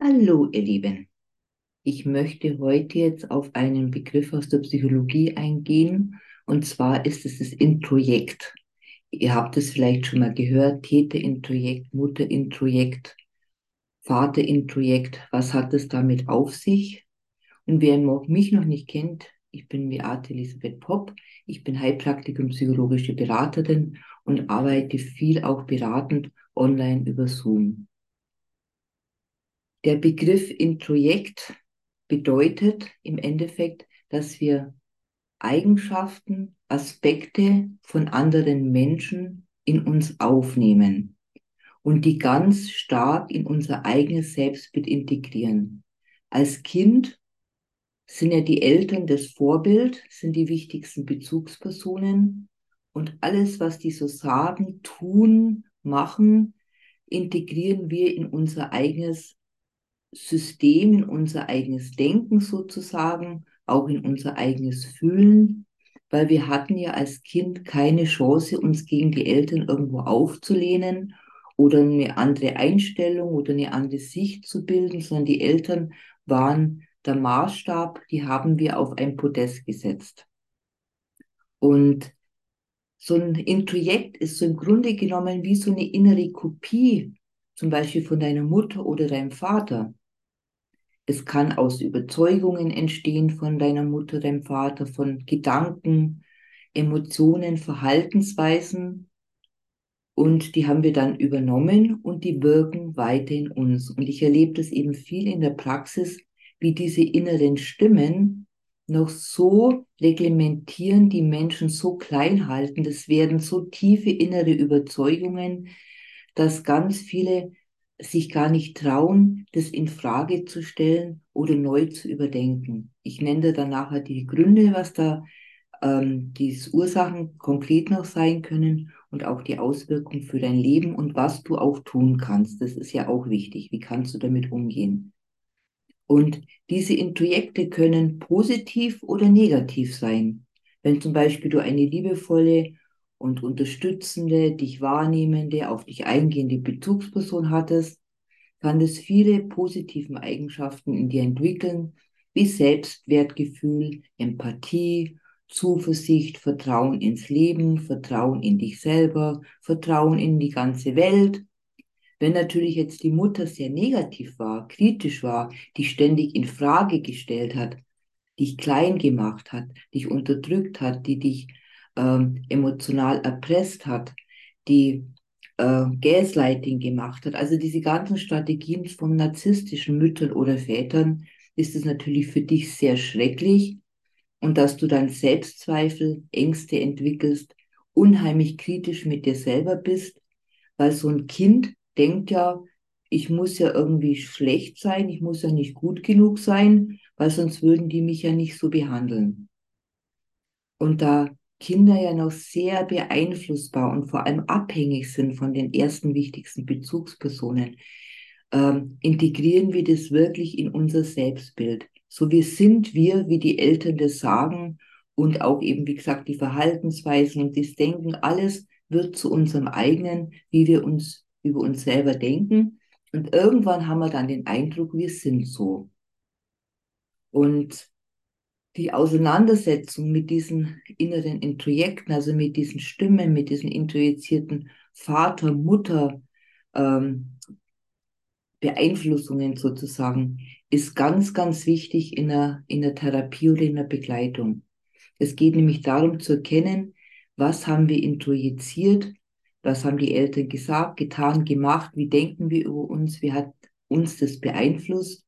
Hallo, ihr Lieben. Ich möchte heute jetzt auf einen Begriff aus der Psychologie eingehen, und zwar ist es das Introjekt. Ihr habt es vielleicht schon mal gehört, Täterintrojekt, Mutterintrojekt, Vaterintrojekt. Was hat es damit auf sich? Und wer mich noch nicht kennt, ich bin Beate Elisabeth Popp. Ich bin Heilpraktikerin und psychologische Beraterin und arbeite viel auch beratend online über Zoom. Der Begriff Introjekt bedeutet im Endeffekt, dass wir Eigenschaften, Aspekte von anderen Menschen in uns aufnehmen und die ganz stark in unser eigenes Selbstbild integrieren. Als Kind sind ja die Eltern das Vorbild, sind die wichtigsten Bezugspersonen und alles, was die so sagen, tun, machen, integrieren wir in unser eigenes System, in unser eigenes Denken sozusagen, auch in unser eigenes Fühlen, weil wir hatten ja als Kind keine Chance, uns gegen die Eltern irgendwo aufzulehnen oder eine andere Einstellung oder eine andere Sicht zu bilden, sondern die Eltern waren der Maßstab, die haben wir auf ein Podest gesetzt. Und so ein Introjekt ist so im Grunde genommen wie so eine innere Kopie, zum Beispiel von deiner Mutter oder deinem Vater. Es kann aus Überzeugungen entstehen von deiner Mutter, deinem Vater, von Gedanken, Emotionen, Verhaltensweisen. Und die haben wir dann übernommen und die wirken weiter in uns. Und ich erlebe das eben viel in der Praxis, wie diese inneren Stimmen noch so reglementieren, die Menschen so klein halten. Das werden so tiefe innere Überzeugungen, dass ganz viele sich gar nicht trauen, das in Frage zu stellen oder neu zu überdenken. Ich nenne dann nachher die Gründe, was da ähm, die Ursachen konkret noch sein können und auch die Auswirkungen für dein Leben und was du auch tun kannst. Das ist ja auch wichtig. Wie kannst du damit umgehen? Und diese Introjekte können positiv oder negativ sein. Wenn zum Beispiel du eine liebevolle und unterstützende, dich wahrnehmende, auf dich eingehende Bezugsperson hattest, kann das viele positiven Eigenschaften in dir entwickeln, wie Selbstwertgefühl, Empathie, Zuversicht, Vertrauen ins Leben, Vertrauen in dich selber, Vertrauen in die ganze Welt. Wenn natürlich jetzt die Mutter sehr negativ war, kritisch war, dich ständig in Frage gestellt hat, dich klein gemacht hat, dich unterdrückt hat, die dich ähm, emotional erpresst hat, die äh, Gaslighting gemacht hat, also diese ganzen Strategien von narzisstischen Müttern oder Vätern, ist es natürlich für dich sehr schrecklich und dass du dann Selbstzweifel, Ängste entwickelst, unheimlich kritisch mit dir selber bist, weil so ein Kind denkt ja, ich muss ja irgendwie schlecht sein, ich muss ja nicht gut genug sein, weil sonst würden die mich ja nicht so behandeln. Und da Kinder ja noch sehr beeinflussbar und vor allem abhängig sind von den ersten wichtigsten Bezugspersonen, ähm, integrieren wir das wirklich in unser Selbstbild. So wie sind wir, wie die Eltern das sagen und auch eben, wie gesagt, die Verhaltensweisen und das Denken, alles wird zu unserem eigenen, wie wir uns über uns selber denken. Und irgendwann haben wir dann den Eindruck, wir sind so. Und die Auseinandersetzung mit diesen inneren Introjekten, also mit diesen Stimmen, mit diesen intuizierten Vater, Mutter, ähm, Beeinflussungen sozusagen, ist ganz, ganz wichtig in der, in der Therapie oder in der Begleitung. Es geht nämlich darum zu erkennen, was haben wir introjiziert, was haben die Eltern gesagt, getan, gemacht, wie denken wir über uns, wie hat uns das beeinflusst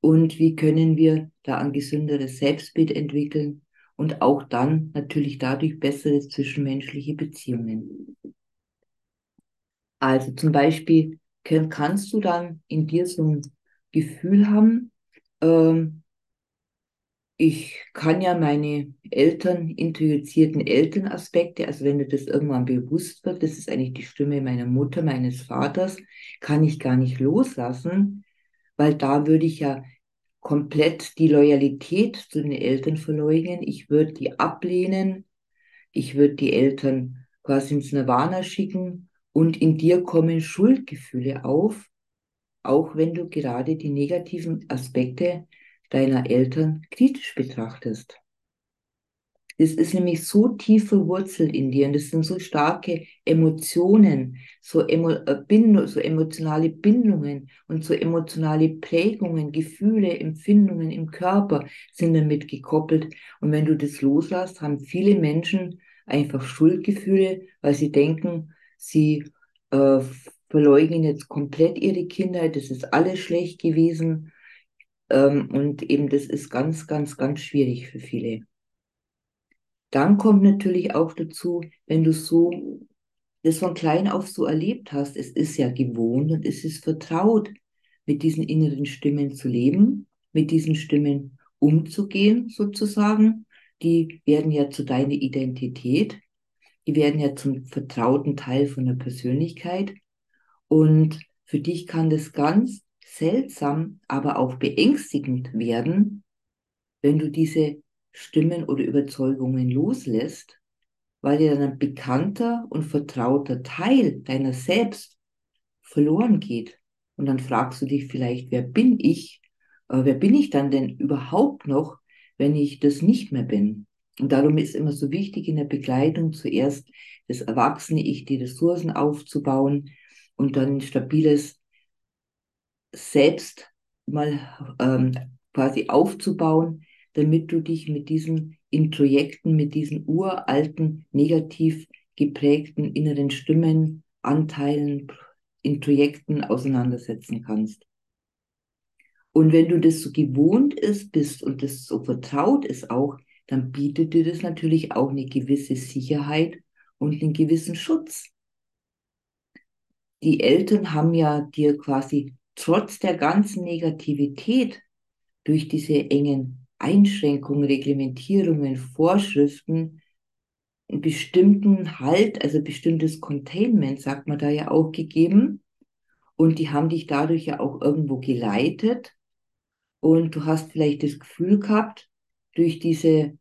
und wie können wir da ein gesünderes Selbstbild entwickeln und auch dann natürlich dadurch bessere zwischenmenschliche Beziehungen. Also zum Beispiel kannst du dann in dir so ein Gefühl haben, ähm, ich kann ja meine Eltern, intuizierten Elternaspekte, also wenn dir das irgendwann bewusst wird, das ist eigentlich die Stimme meiner Mutter, meines Vaters, kann ich gar nicht loslassen, weil da würde ich ja komplett die Loyalität zu den Eltern verleugnen. Ich würde die ablehnen. Ich würde die Eltern quasi ins Nirvana schicken und in dir kommen Schuldgefühle auf, auch wenn du gerade die negativen Aspekte deiner Eltern kritisch betrachtest. Das ist nämlich so tief verwurzelt in dir und das sind so starke Emotionen, so, emo, äh, Bindung, so emotionale Bindungen und so emotionale Prägungen, Gefühle, Empfindungen im Körper sind damit gekoppelt. Und wenn du das loslässt, haben viele Menschen einfach Schuldgefühle, weil sie denken, sie äh, verleugnen jetzt komplett ihre Kindheit, das ist alles schlecht gewesen. Ähm, und eben das ist ganz, ganz, ganz schwierig für viele. Dann kommt natürlich auch dazu, wenn du so das von klein auf so erlebt hast, es ist ja gewohnt und es ist vertraut, mit diesen inneren Stimmen zu leben, mit diesen Stimmen umzugehen sozusagen. Die werden ja zu deiner Identität, die werden ja zum vertrauten Teil von der Persönlichkeit. Und für dich kann das ganz seltsam, aber auch beängstigend werden, wenn du diese Stimmen oder Überzeugungen loslässt, weil dir dann ein bekannter und vertrauter Teil deiner selbst verloren geht. Und dann fragst du dich vielleicht, wer bin ich? Äh, wer bin ich dann denn überhaupt noch, wenn ich das nicht mehr bin? Und darum ist immer so wichtig in der Begleitung zuerst das erwachsene Ich, die Ressourcen aufzubauen und dann ein stabiles Selbst mal ähm, quasi aufzubauen, damit du dich mit diesen Introjekten, mit diesen uralten, negativ geprägten inneren Stimmen, Anteilen, Introjekten auseinandersetzen kannst. Und wenn du das so gewohnt ist, bist und das so vertraut ist auch, dann bietet dir das natürlich auch eine gewisse Sicherheit und einen gewissen Schutz. Die Eltern haben ja dir quasi trotz der ganzen Negativität durch diese engen Einschränkungen, Reglementierungen, Vorschriften einen bestimmten Halt, also bestimmtes Containment, sagt man da ja auch gegeben. Und die haben dich dadurch ja auch irgendwo geleitet. Und du hast vielleicht das Gefühl gehabt, durch diese,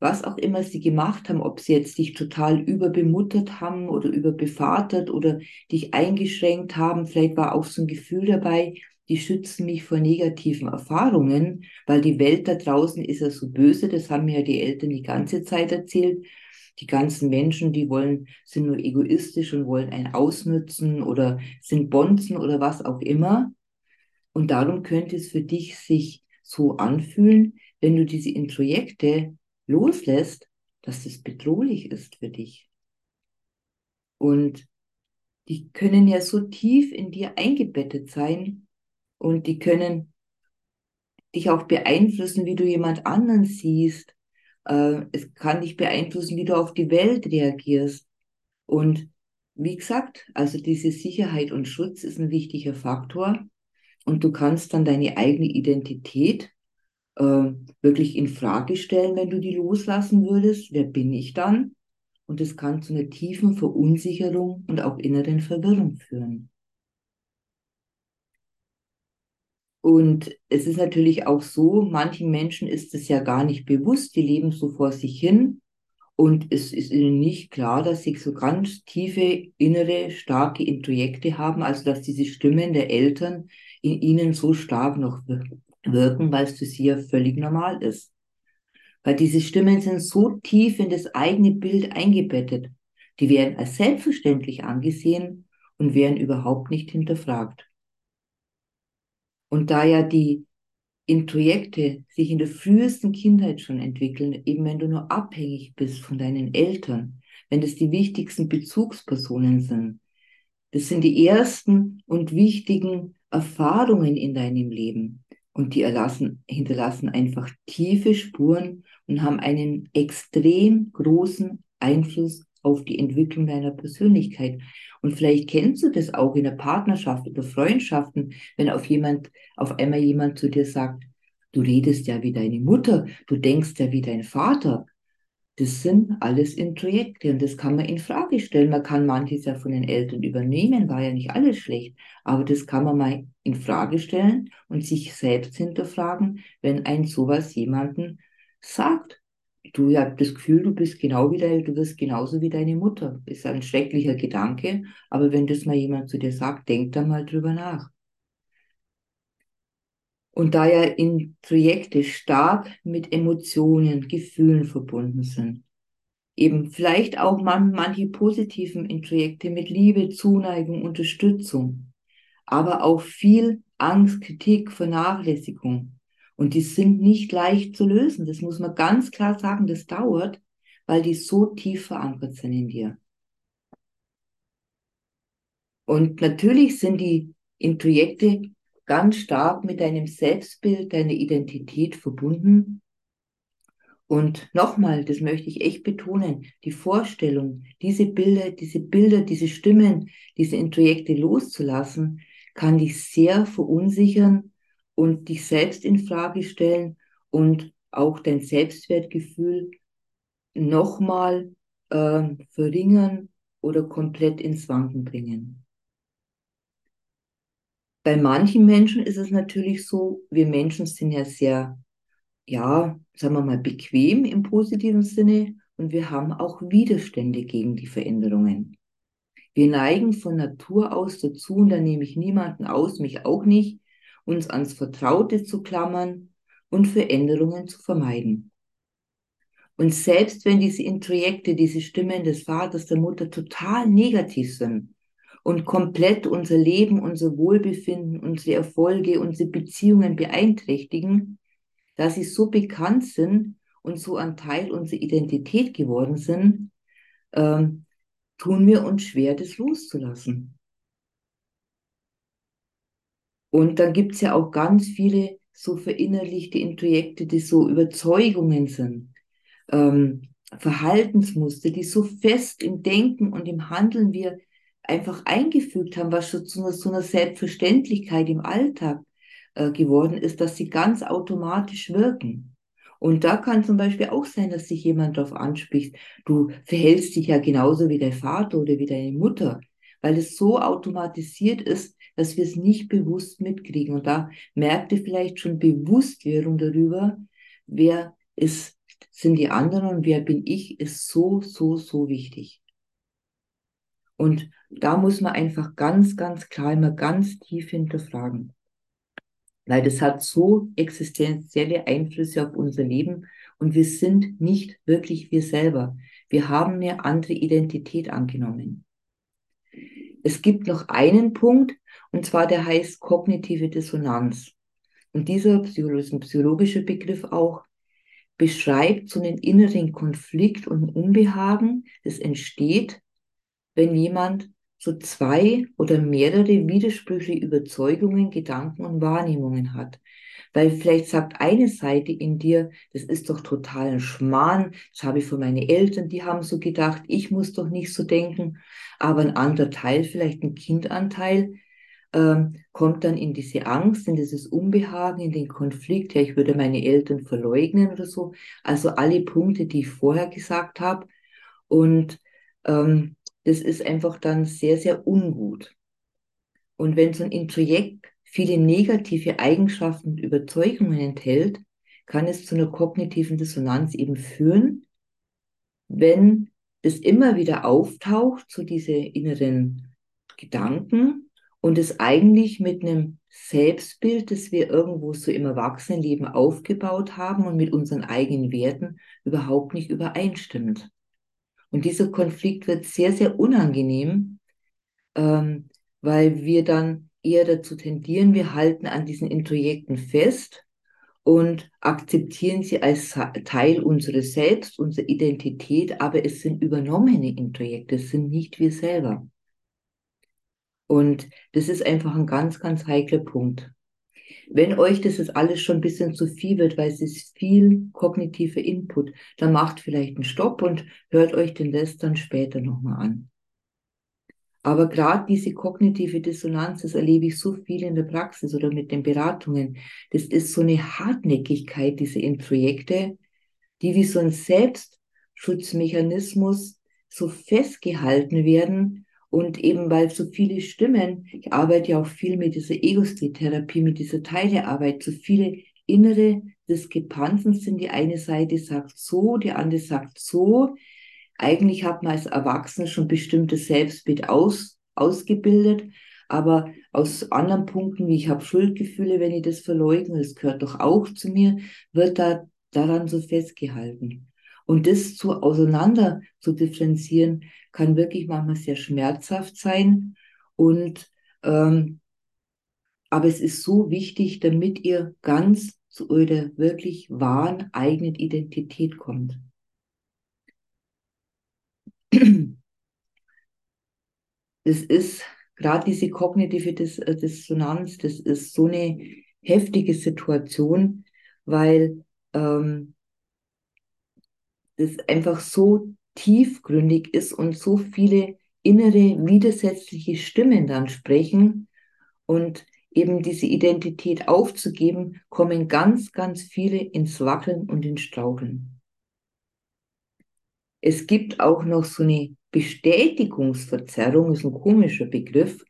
was auch immer sie gemacht haben, ob sie jetzt dich total überbemuttert haben oder überbevatert oder dich eingeschränkt haben, vielleicht war auch so ein Gefühl dabei, die schützen mich vor negativen Erfahrungen, weil die Welt da draußen ist ja so böse, das haben mir ja die Eltern die ganze Zeit erzählt. Die ganzen Menschen, die wollen, sind nur egoistisch und wollen einen ausnützen oder sind Bonzen oder was auch immer. Und darum könnte es für dich sich so anfühlen, wenn du diese Introjekte loslässt, dass das bedrohlich ist für dich. Und die können ja so tief in dir eingebettet sein, und die können dich auch beeinflussen, wie du jemand anderen siehst. Äh, es kann dich beeinflussen, wie du auf die Welt reagierst. Und wie gesagt, also diese Sicherheit und Schutz ist ein wichtiger Faktor. Und du kannst dann deine eigene Identität äh, wirklich in Frage stellen, wenn du die loslassen würdest. Wer bin ich dann? Und es kann zu einer tiefen Verunsicherung und auch inneren Verwirrung führen. Und es ist natürlich auch so, manchen Menschen ist es ja gar nicht bewusst, die leben so vor sich hin und es ist ihnen nicht klar, dass sie so ganz tiefe, innere, starke Introjekte haben, also dass diese Stimmen der Eltern in ihnen so stark noch wirken, weil es für sie ja völlig normal ist. Weil diese Stimmen sind so tief in das eigene Bild eingebettet. Die werden als selbstverständlich angesehen und werden überhaupt nicht hinterfragt. Und da ja die Introjekte sich in der frühesten Kindheit schon entwickeln, eben wenn du nur abhängig bist von deinen Eltern, wenn das die wichtigsten Bezugspersonen sind, das sind die ersten und wichtigen Erfahrungen in deinem Leben. Und die erlassen, hinterlassen einfach tiefe Spuren und haben einen extrem großen Einfluss auf die Entwicklung deiner Persönlichkeit. Und vielleicht kennst du das auch in der Partnerschaft oder Freundschaften, wenn auf jemand, auf einmal jemand zu dir sagt, du redest ja wie deine Mutter, du denkst ja wie dein Vater. Das sind alles Introjekte und das kann man in Frage stellen. Man kann manches ja von den Eltern übernehmen, war ja nicht alles schlecht, aber das kann man mal in Frage stellen und sich selbst hinterfragen, wenn ein sowas jemanden sagt du hast das Gefühl, du bist genau wie deine, du wirst genauso wie deine Mutter. Ist ein schrecklicher Gedanke, aber wenn das mal jemand zu dir sagt, denk da mal drüber nach. Und da ja Introjekte stark mit Emotionen, Gefühlen verbunden sind, eben vielleicht auch man, manche positiven Introjekte mit Liebe, Zuneigung, Unterstützung, aber auch viel Angst, Kritik, Vernachlässigung. Und die sind nicht leicht zu lösen. Das muss man ganz klar sagen. Das dauert, weil die so tief verankert sind in dir. Und natürlich sind die Introjekte ganz stark mit deinem Selbstbild, deiner Identität verbunden. Und nochmal, das möchte ich echt betonen, die Vorstellung, diese Bilder, diese Bilder, diese Stimmen, diese Introjekte loszulassen, kann dich sehr verunsichern und dich selbst in Frage stellen und auch dein Selbstwertgefühl nochmal äh, verringern oder komplett ins Wanken bringen. Bei manchen Menschen ist es natürlich so, wir Menschen sind ja sehr, ja, sagen wir mal, bequem im positiven Sinne und wir haben auch Widerstände gegen die Veränderungen. Wir neigen von Natur aus dazu, und da nehme ich niemanden aus, mich auch nicht, uns ans Vertraute zu klammern und Veränderungen zu vermeiden. Und selbst wenn diese Introjekte, diese Stimmen des Vaters, der Mutter total negativ sind, und komplett unser Leben, unser Wohlbefinden, unsere Erfolge, unsere Beziehungen beeinträchtigen, da sie so bekannt sind und so ein Teil unserer Identität geworden sind, ähm, tun wir uns schwer, das loszulassen. Und dann gibt es ja auch ganz viele so verinnerlichte Introjekte, die so Überzeugungen sind, ähm, Verhaltensmuster, die so fest im Denken und im Handeln wir einfach eingefügt haben, was schon zu einer, zu einer Selbstverständlichkeit im Alltag äh, geworden ist, dass sie ganz automatisch wirken. Und da kann zum Beispiel auch sein, dass sich jemand darauf anspricht, du verhältst dich ja genauso wie dein Vater oder wie deine Mutter, weil es so automatisiert ist, dass wir es nicht bewusst mitkriegen. Und da merkt ihr vielleicht schon Bewusstwerdung darüber, wer ist, sind die anderen und wer bin ich, ist so, so, so wichtig. Und da muss man einfach ganz, ganz klar immer ganz tief hinterfragen. Weil das hat so existenzielle Einflüsse auf unser Leben und wir sind nicht wirklich wir selber. Wir haben eine andere Identität angenommen. Es gibt noch einen Punkt, und zwar der heißt kognitive Dissonanz. Und dieser psychologischer Begriff auch, beschreibt so einen inneren Konflikt und Unbehagen, das entsteht, wenn jemand so zwei oder mehrere widersprüchliche Überzeugungen, Gedanken und Wahrnehmungen hat. Weil vielleicht sagt eine Seite in dir, das ist doch total ein Schmarrn, das habe ich von meinen Eltern, die haben so gedacht, ich muss doch nicht so denken. Aber ein anderer Teil, vielleicht ein Kindanteil, ähm, kommt dann in diese Angst, in dieses Unbehagen, in den Konflikt, ja, ich würde meine Eltern verleugnen oder so. Also alle Punkte, die ich vorher gesagt habe. Und ähm, das ist einfach dann sehr, sehr ungut. Und wenn so ein Introjekt viele negative Eigenschaften und Überzeugungen enthält, kann es zu einer kognitiven Dissonanz eben führen, wenn es immer wieder auftaucht, so diese inneren Gedanken und es eigentlich mit einem Selbstbild, das wir irgendwo so im Erwachsenenleben aufgebaut haben und mit unseren eigenen Werten überhaupt nicht übereinstimmt. Und dieser Konflikt wird sehr, sehr unangenehm, ähm, weil wir dann eher dazu tendieren, wir halten an diesen Introjekten fest und akzeptieren sie als Teil unseres Selbst, unserer Identität, aber es sind übernommene Introjekte, es sind nicht wir selber. Und das ist einfach ein ganz, ganz heikler Punkt. Wenn euch das jetzt alles schon ein bisschen zu viel wird, weil es ist viel kognitiver Input, dann macht vielleicht einen Stopp und hört euch den Rest dann später nochmal an. Aber gerade diese kognitive Dissonanz, das erlebe ich so viel in der Praxis oder mit den Beratungen. Das ist so eine Hartnäckigkeit, diese Introjekte, die wie so ein Selbstschutzmechanismus so festgehalten werden und eben weil so viele Stimmen, ich arbeite ja auch viel mit dieser Ego-State-Therapie, mit dieser Teilearbeit, so viele innere Diskrepanzen sind. Die eine Seite sagt so, die andere sagt so. Eigentlich hat man als Erwachsener schon bestimmtes Selbstbild aus, ausgebildet, aber aus anderen Punkten, wie ich habe Schuldgefühle, wenn ich das verleugne, das gehört doch auch zu mir, wird da daran so festgehalten. Und das zu auseinander zu differenzieren, kann wirklich manchmal sehr schmerzhaft sein. Und ähm, aber es ist so wichtig, damit ihr ganz zu eurer wirklich wahren eigenen Identität kommt. Das ist gerade diese kognitive äh, Dissonanz, das ist so eine heftige Situation, weil ähm, das einfach so tiefgründig ist und so viele innere widersetzliche Stimmen dann sprechen und eben diese Identität aufzugeben, kommen ganz, ganz viele ins Wackeln und ins Straucheln. Es gibt auch noch so eine Bestätigungsverzerrung, ist ein komischer Begriff,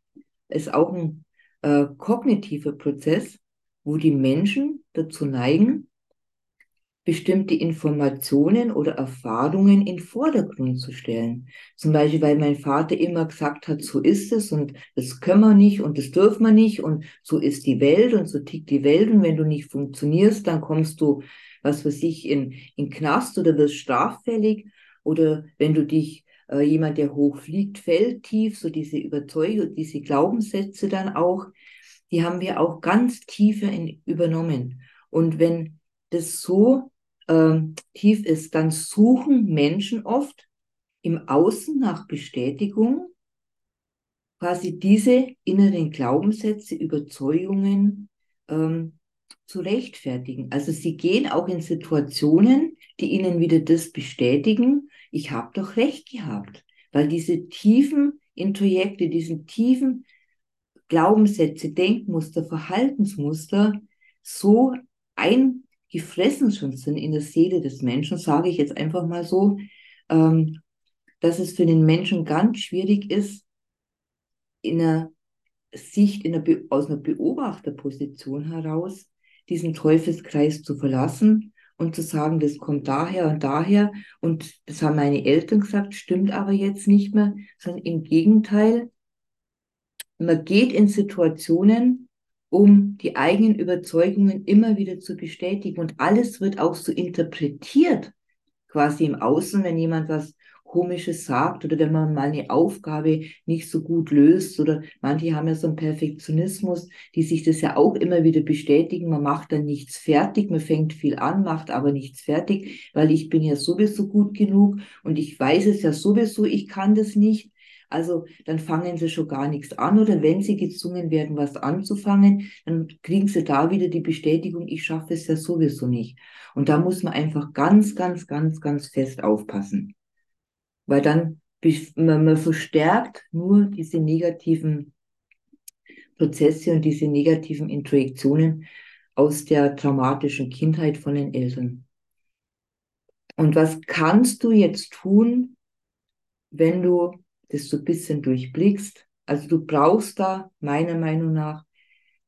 ist auch ein äh, kognitiver Prozess, wo die Menschen dazu neigen, bestimmte Informationen oder Erfahrungen in Vordergrund zu stellen. Zum Beispiel, weil mein Vater immer gesagt hat, so ist es und das können wir nicht und das dürfen wir nicht und so ist die Welt und so tickt die Welt und wenn du nicht funktionierst, dann kommst du, was weiß ich, in, in Knast oder wirst straffällig oder wenn du dich äh, jemand, der hoch fliegt, fällt tief, so diese Überzeugung, diese Glaubenssätze dann auch, die haben wir auch ganz tiefer in, übernommen. Und wenn das so äh, tief ist, dann suchen Menschen oft im Außen nach Bestätigung, quasi diese inneren Glaubenssätze, Überzeugungen ähm, zu rechtfertigen. Also sie gehen auch in Situationen, die ihnen wieder das bestätigen, ich habe doch recht gehabt, weil diese tiefen Introjekte, diesen tiefen Glaubenssätze, Denkmuster, Verhaltensmuster so ein gefressen schon sind in der Seele des Menschen, sage ich jetzt einfach mal so, ähm, dass es für den Menschen ganz schwierig ist, in einer Sicht, in einer aus einer Beobachterposition heraus, diesen Teufelskreis zu verlassen und zu sagen, das kommt daher und daher. Und das haben meine Eltern gesagt, stimmt aber jetzt nicht mehr, sondern im Gegenteil, man geht in Situationen, um die eigenen Überzeugungen immer wieder zu bestätigen. Und alles wird auch so interpretiert, quasi im Außen, wenn jemand was Komisches sagt oder wenn man mal eine Aufgabe nicht so gut löst oder manche haben ja so einen Perfektionismus, die sich das ja auch immer wieder bestätigen. Man macht dann nichts fertig, man fängt viel an, macht aber nichts fertig, weil ich bin ja sowieso gut genug und ich weiß es ja sowieso, ich kann das nicht. Also dann fangen sie schon gar nichts an oder wenn sie gezwungen werden, was anzufangen, dann kriegen sie da wieder die Bestätigung, ich schaffe es ja sowieso nicht. Und da muss man einfach ganz, ganz, ganz, ganz fest aufpassen. Weil dann man, verstärkt nur diese negativen Prozesse und diese negativen Introjektionen aus der traumatischen Kindheit von den Eltern. Und was kannst du jetzt tun, wenn du das du ein bisschen durchblickst. Also du brauchst da meiner Meinung nach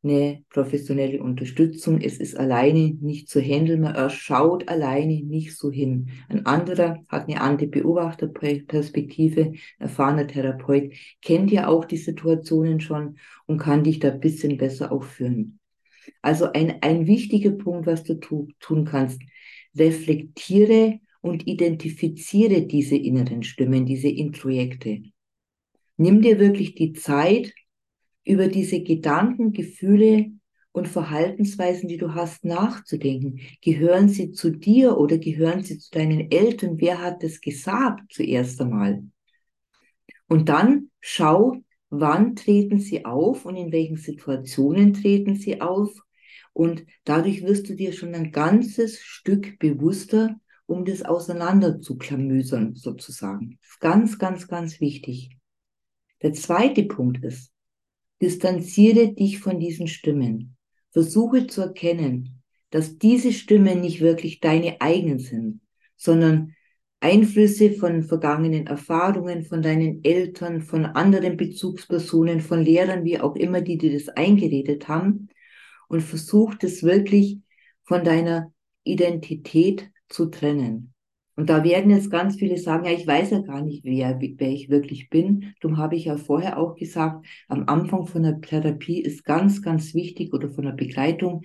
eine professionelle Unterstützung. Es ist alleine nicht zu handeln. Man schaut alleine nicht so hin. Ein anderer hat eine andere Beobachterperspektive, erfahrener Therapeut, kennt ja auch die Situationen schon und kann dich da ein bisschen besser aufführen. Also ein, ein wichtiger Punkt, was du tu, tun kannst, reflektiere und identifiziere diese inneren Stimmen, diese Introjekte. Nimm dir wirklich die Zeit, über diese Gedanken, Gefühle und Verhaltensweisen, die du hast, nachzudenken. Gehören sie zu dir oder gehören sie zu deinen Eltern? Wer hat das gesagt zuerst einmal? Und dann schau, wann treten sie auf und in welchen Situationen treten sie auf. Und dadurch wirst du dir schon ein ganzes Stück bewusster, um das auseinander zu klamüsern, sozusagen. Ganz, ganz, ganz wichtig. Der zweite Punkt ist, distanziere dich von diesen Stimmen. Versuche zu erkennen, dass diese Stimmen nicht wirklich deine eigenen sind, sondern Einflüsse von vergangenen Erfahrungen, von deinen Eltern, von anderen Bezugspersonen, von Lehrern, wie auch immer, die dir das eingeredet haben. Und versuch das wirklich von deiner Identität zu trennen. Und da werden jetzt ganz viele sagen, ja, ich weiß ja gar nicht, wer, wer ich wirklich bin. Darum habe ich ja vorher auch gesagt, am Anfang von der Therapie ist ganz, ganz wichtig oder von der Begleitung,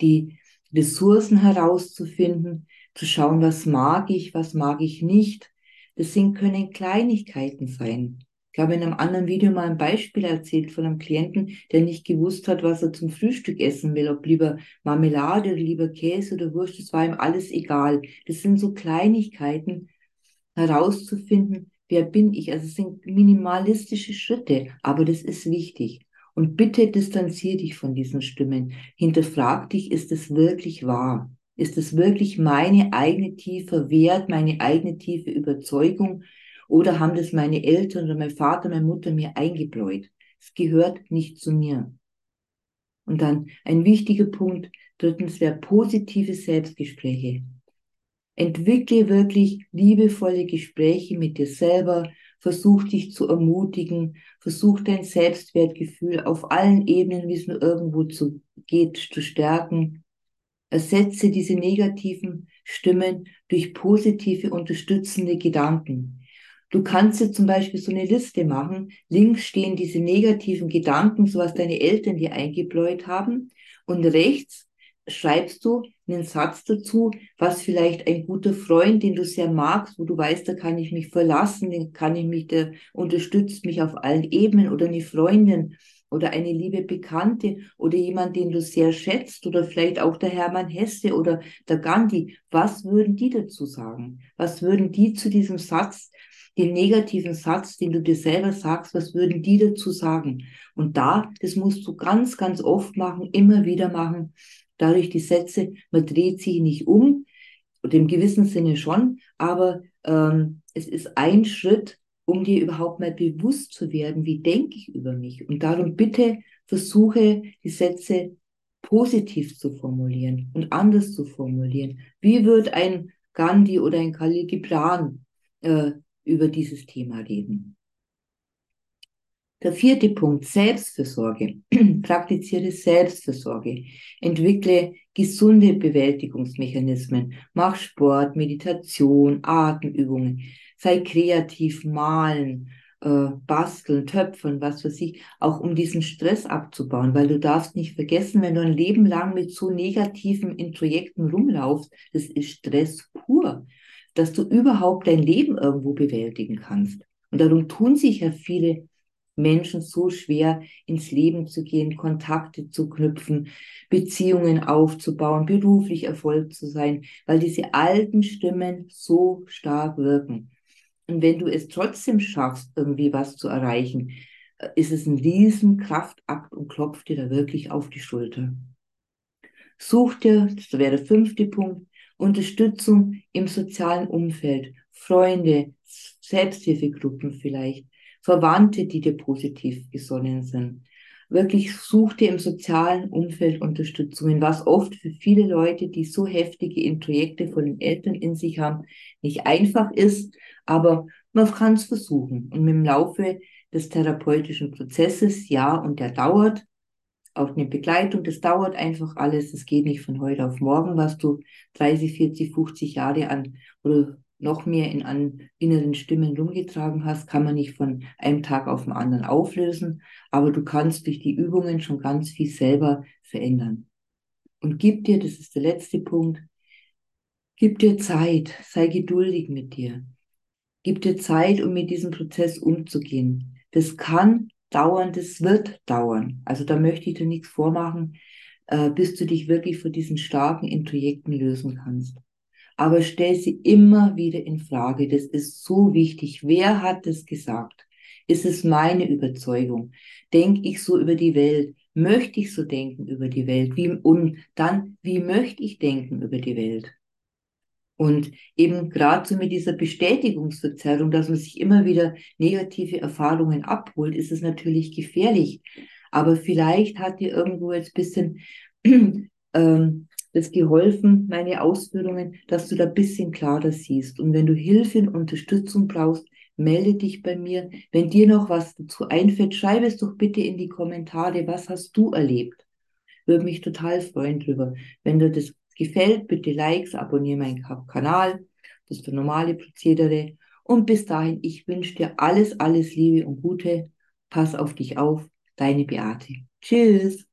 die Ressourcen herauszufinden, zu schauen, was mag ich, was mag ich nicht. Das sind, können Kleinigkeiten sein. Ich habe in einem anderen Video mal ein Beispiel erzählt von einem Klienten, der nicht gewusst hat, was er zum Frühstück essen will, ob lieber Marmelade oder lieber Käse oder Wurst, das war ihm alles egal. Das sind so Kleinigkeiten, herauszufinden, wer bin ich. Also es sind minimalistische Schritte, aber das ist wichtig. Und bitte distanzier dich von diesen Stimmen. Hinterfrag dich, ist es wirklich wahr? Ist es wirklich meine eigene tiefe Wert, meine eigene tiefe Überzeugung? Oder haben das meine Eltern oder mein Vater, meine Mutter mir eingebläut? Es gehört nicht zu mir. Und dann ein wichtiger Punkt, drittens wäre positive Selbstgespräche. Entwickle wirklich liebevolle Gespräche mit dir selber, versuch dich zu ermutigen, versuch dein Selbstwertgefühl auf allen Ebenen, wie es nur irgendwo zu, geht, zu stärken. Ersetze diese negativen Stimmen durch positive, unterstützende Gedanken. Du kannst jetzt zum Beispiel so eine Liste machen. Links stehen diese negativen Gedanken, so was deine Eltern dir eingebläut haben. Und rechts schreibst du einen Satz dazu, was vielleicht ein guter Freund, den du sehr magst, wo du weißt, da kann ich mich verlassen, den kann ich mich, der unterstützt mich auf allen Ebenen oder eine Freundin oder eine liebe Bekannte oder jemand, den du sehr schätzt oder vielleicht auch der Hermann Hesse oder der Gandhi. Was würden die dazu sagen? Was würden die zu diesem Satz den negativen Satz, den du dir selber sagst, was würden die dazu sagen? Und da, das musst du ganz, ganz oft machen, immer wieder machen. Dadurch die Sätze, man dreht sich nicht um, und im gewissen Sinne schon, aber ähm, es ist ein Schritt, um dir überhaupt mal bewusst zu werden, wie denke ich über mich. Und darum bitte versuche die Sätze positiv zu formulieren und anders zu formulieren. Wie wird ein Gandhi oder ein Khalil Gibran äh, über dieses Thema reden. Der vierte Punkt, Selbstfürsorge. Praktiziere Selbstfürsorge. Entwickle gesunde Bewältigungsmechanismen. Mach Sport, Meditation, Atemübungen. Sei kreativ, malen, äh, basteln, töpfern, was weiß ich, auch um diesen Stress abzubauen, weil du darfst nicht vergessen, wenn du ein Leben lang mit so negativen Introjekten rumlaufst, das ist Stress pur dass du überhaupt dein Leben irgendwo bewältigen kannst. Und darum tun sich ja viele Menschen so schwer, ins Leben zu gehen, Kontakte zu knüpfen, Beziehungen aufzubauen, beruflich Erfolg zu sein, weil diese alten Stimmen so stark wirken. Und wenn du es trotzdem schaffst, irgendwie was zu erreichen, äh, ist es ein riesen Kraftakt und klopft dir da wirklich auf die Schulter. Such dir, das wäre der fünfte Punkt, Unterstützung im sozialen Umfeld, Freunde, Selbsthilfegruppen vielleicht, Verwandte, die dir positiv gesonnen sind. Wirklich such dir im sozialen Umfeld Unterstützungen, was oft für viele Leute, die so heftige Introjekte von den Eltern in sich haben, nicht einfach ist, aber man kann es versuchen. Und dem Laufe des therapeutischen Prozesses, ja, und der dauert, auch eine Begleitung, das dauert einfach alles. Es geht nicht von heute auf morgen, was du 30, 40, 50 Jahre an oder noch mehr in an inneren Stimmen rumgetragen hast, kann man nicht von einem Tag auf den anderen auflösen, aber du kannst durch die Übungen schon ganz viel selber verändern. Und gib dir, das ist der letzte Punkt, gib dir Zeit, sei geduldig mit dir. Gib dir Zeit, um mit diesem Prozess umzugehen. Das kann dauern, das wird dauern. Also da möchte ich dir nichts vormachen, äh, bis du dich wirklich von diesen starken Introjekten lösen kannst. Aber stell sie immer wieder in Frage. Das ist so wichtig. Wer hat das gesagt? Ist es meine Überzeugung? Denke ich so über die Welt? Möchte ich so denken über die Welt? Wie, und dann, wie möchte ich denken über die Welt? Und eben gerade so mit dieser Bestätigungsverzerrung, dass man sich immer wieder negative Erfahrungen abholt, ist es natürlich gefährlich. Aber vielleicht hat dir irgendwo jetzt bisschen ähm, das geholfen, meine Ausführungen, dass du da bisschen klarer siehst. Und wenn du Hilfe und Unterstützung brauchst, melde dich bei mir. Wenn dir noch was dazu einfällt, schreibe es doch bitte in die Kommentare. Was hast du erlebt? Würde mich total freuen drüber. Wenn du das gefällt, bitte Likes, abonniere meinen Kanal. das für normale Prozedere. Und bis dahin, ich wünsche dir alles, alles Liebe und Gute. Pass auf dich auf, deine Beate. Tschüss.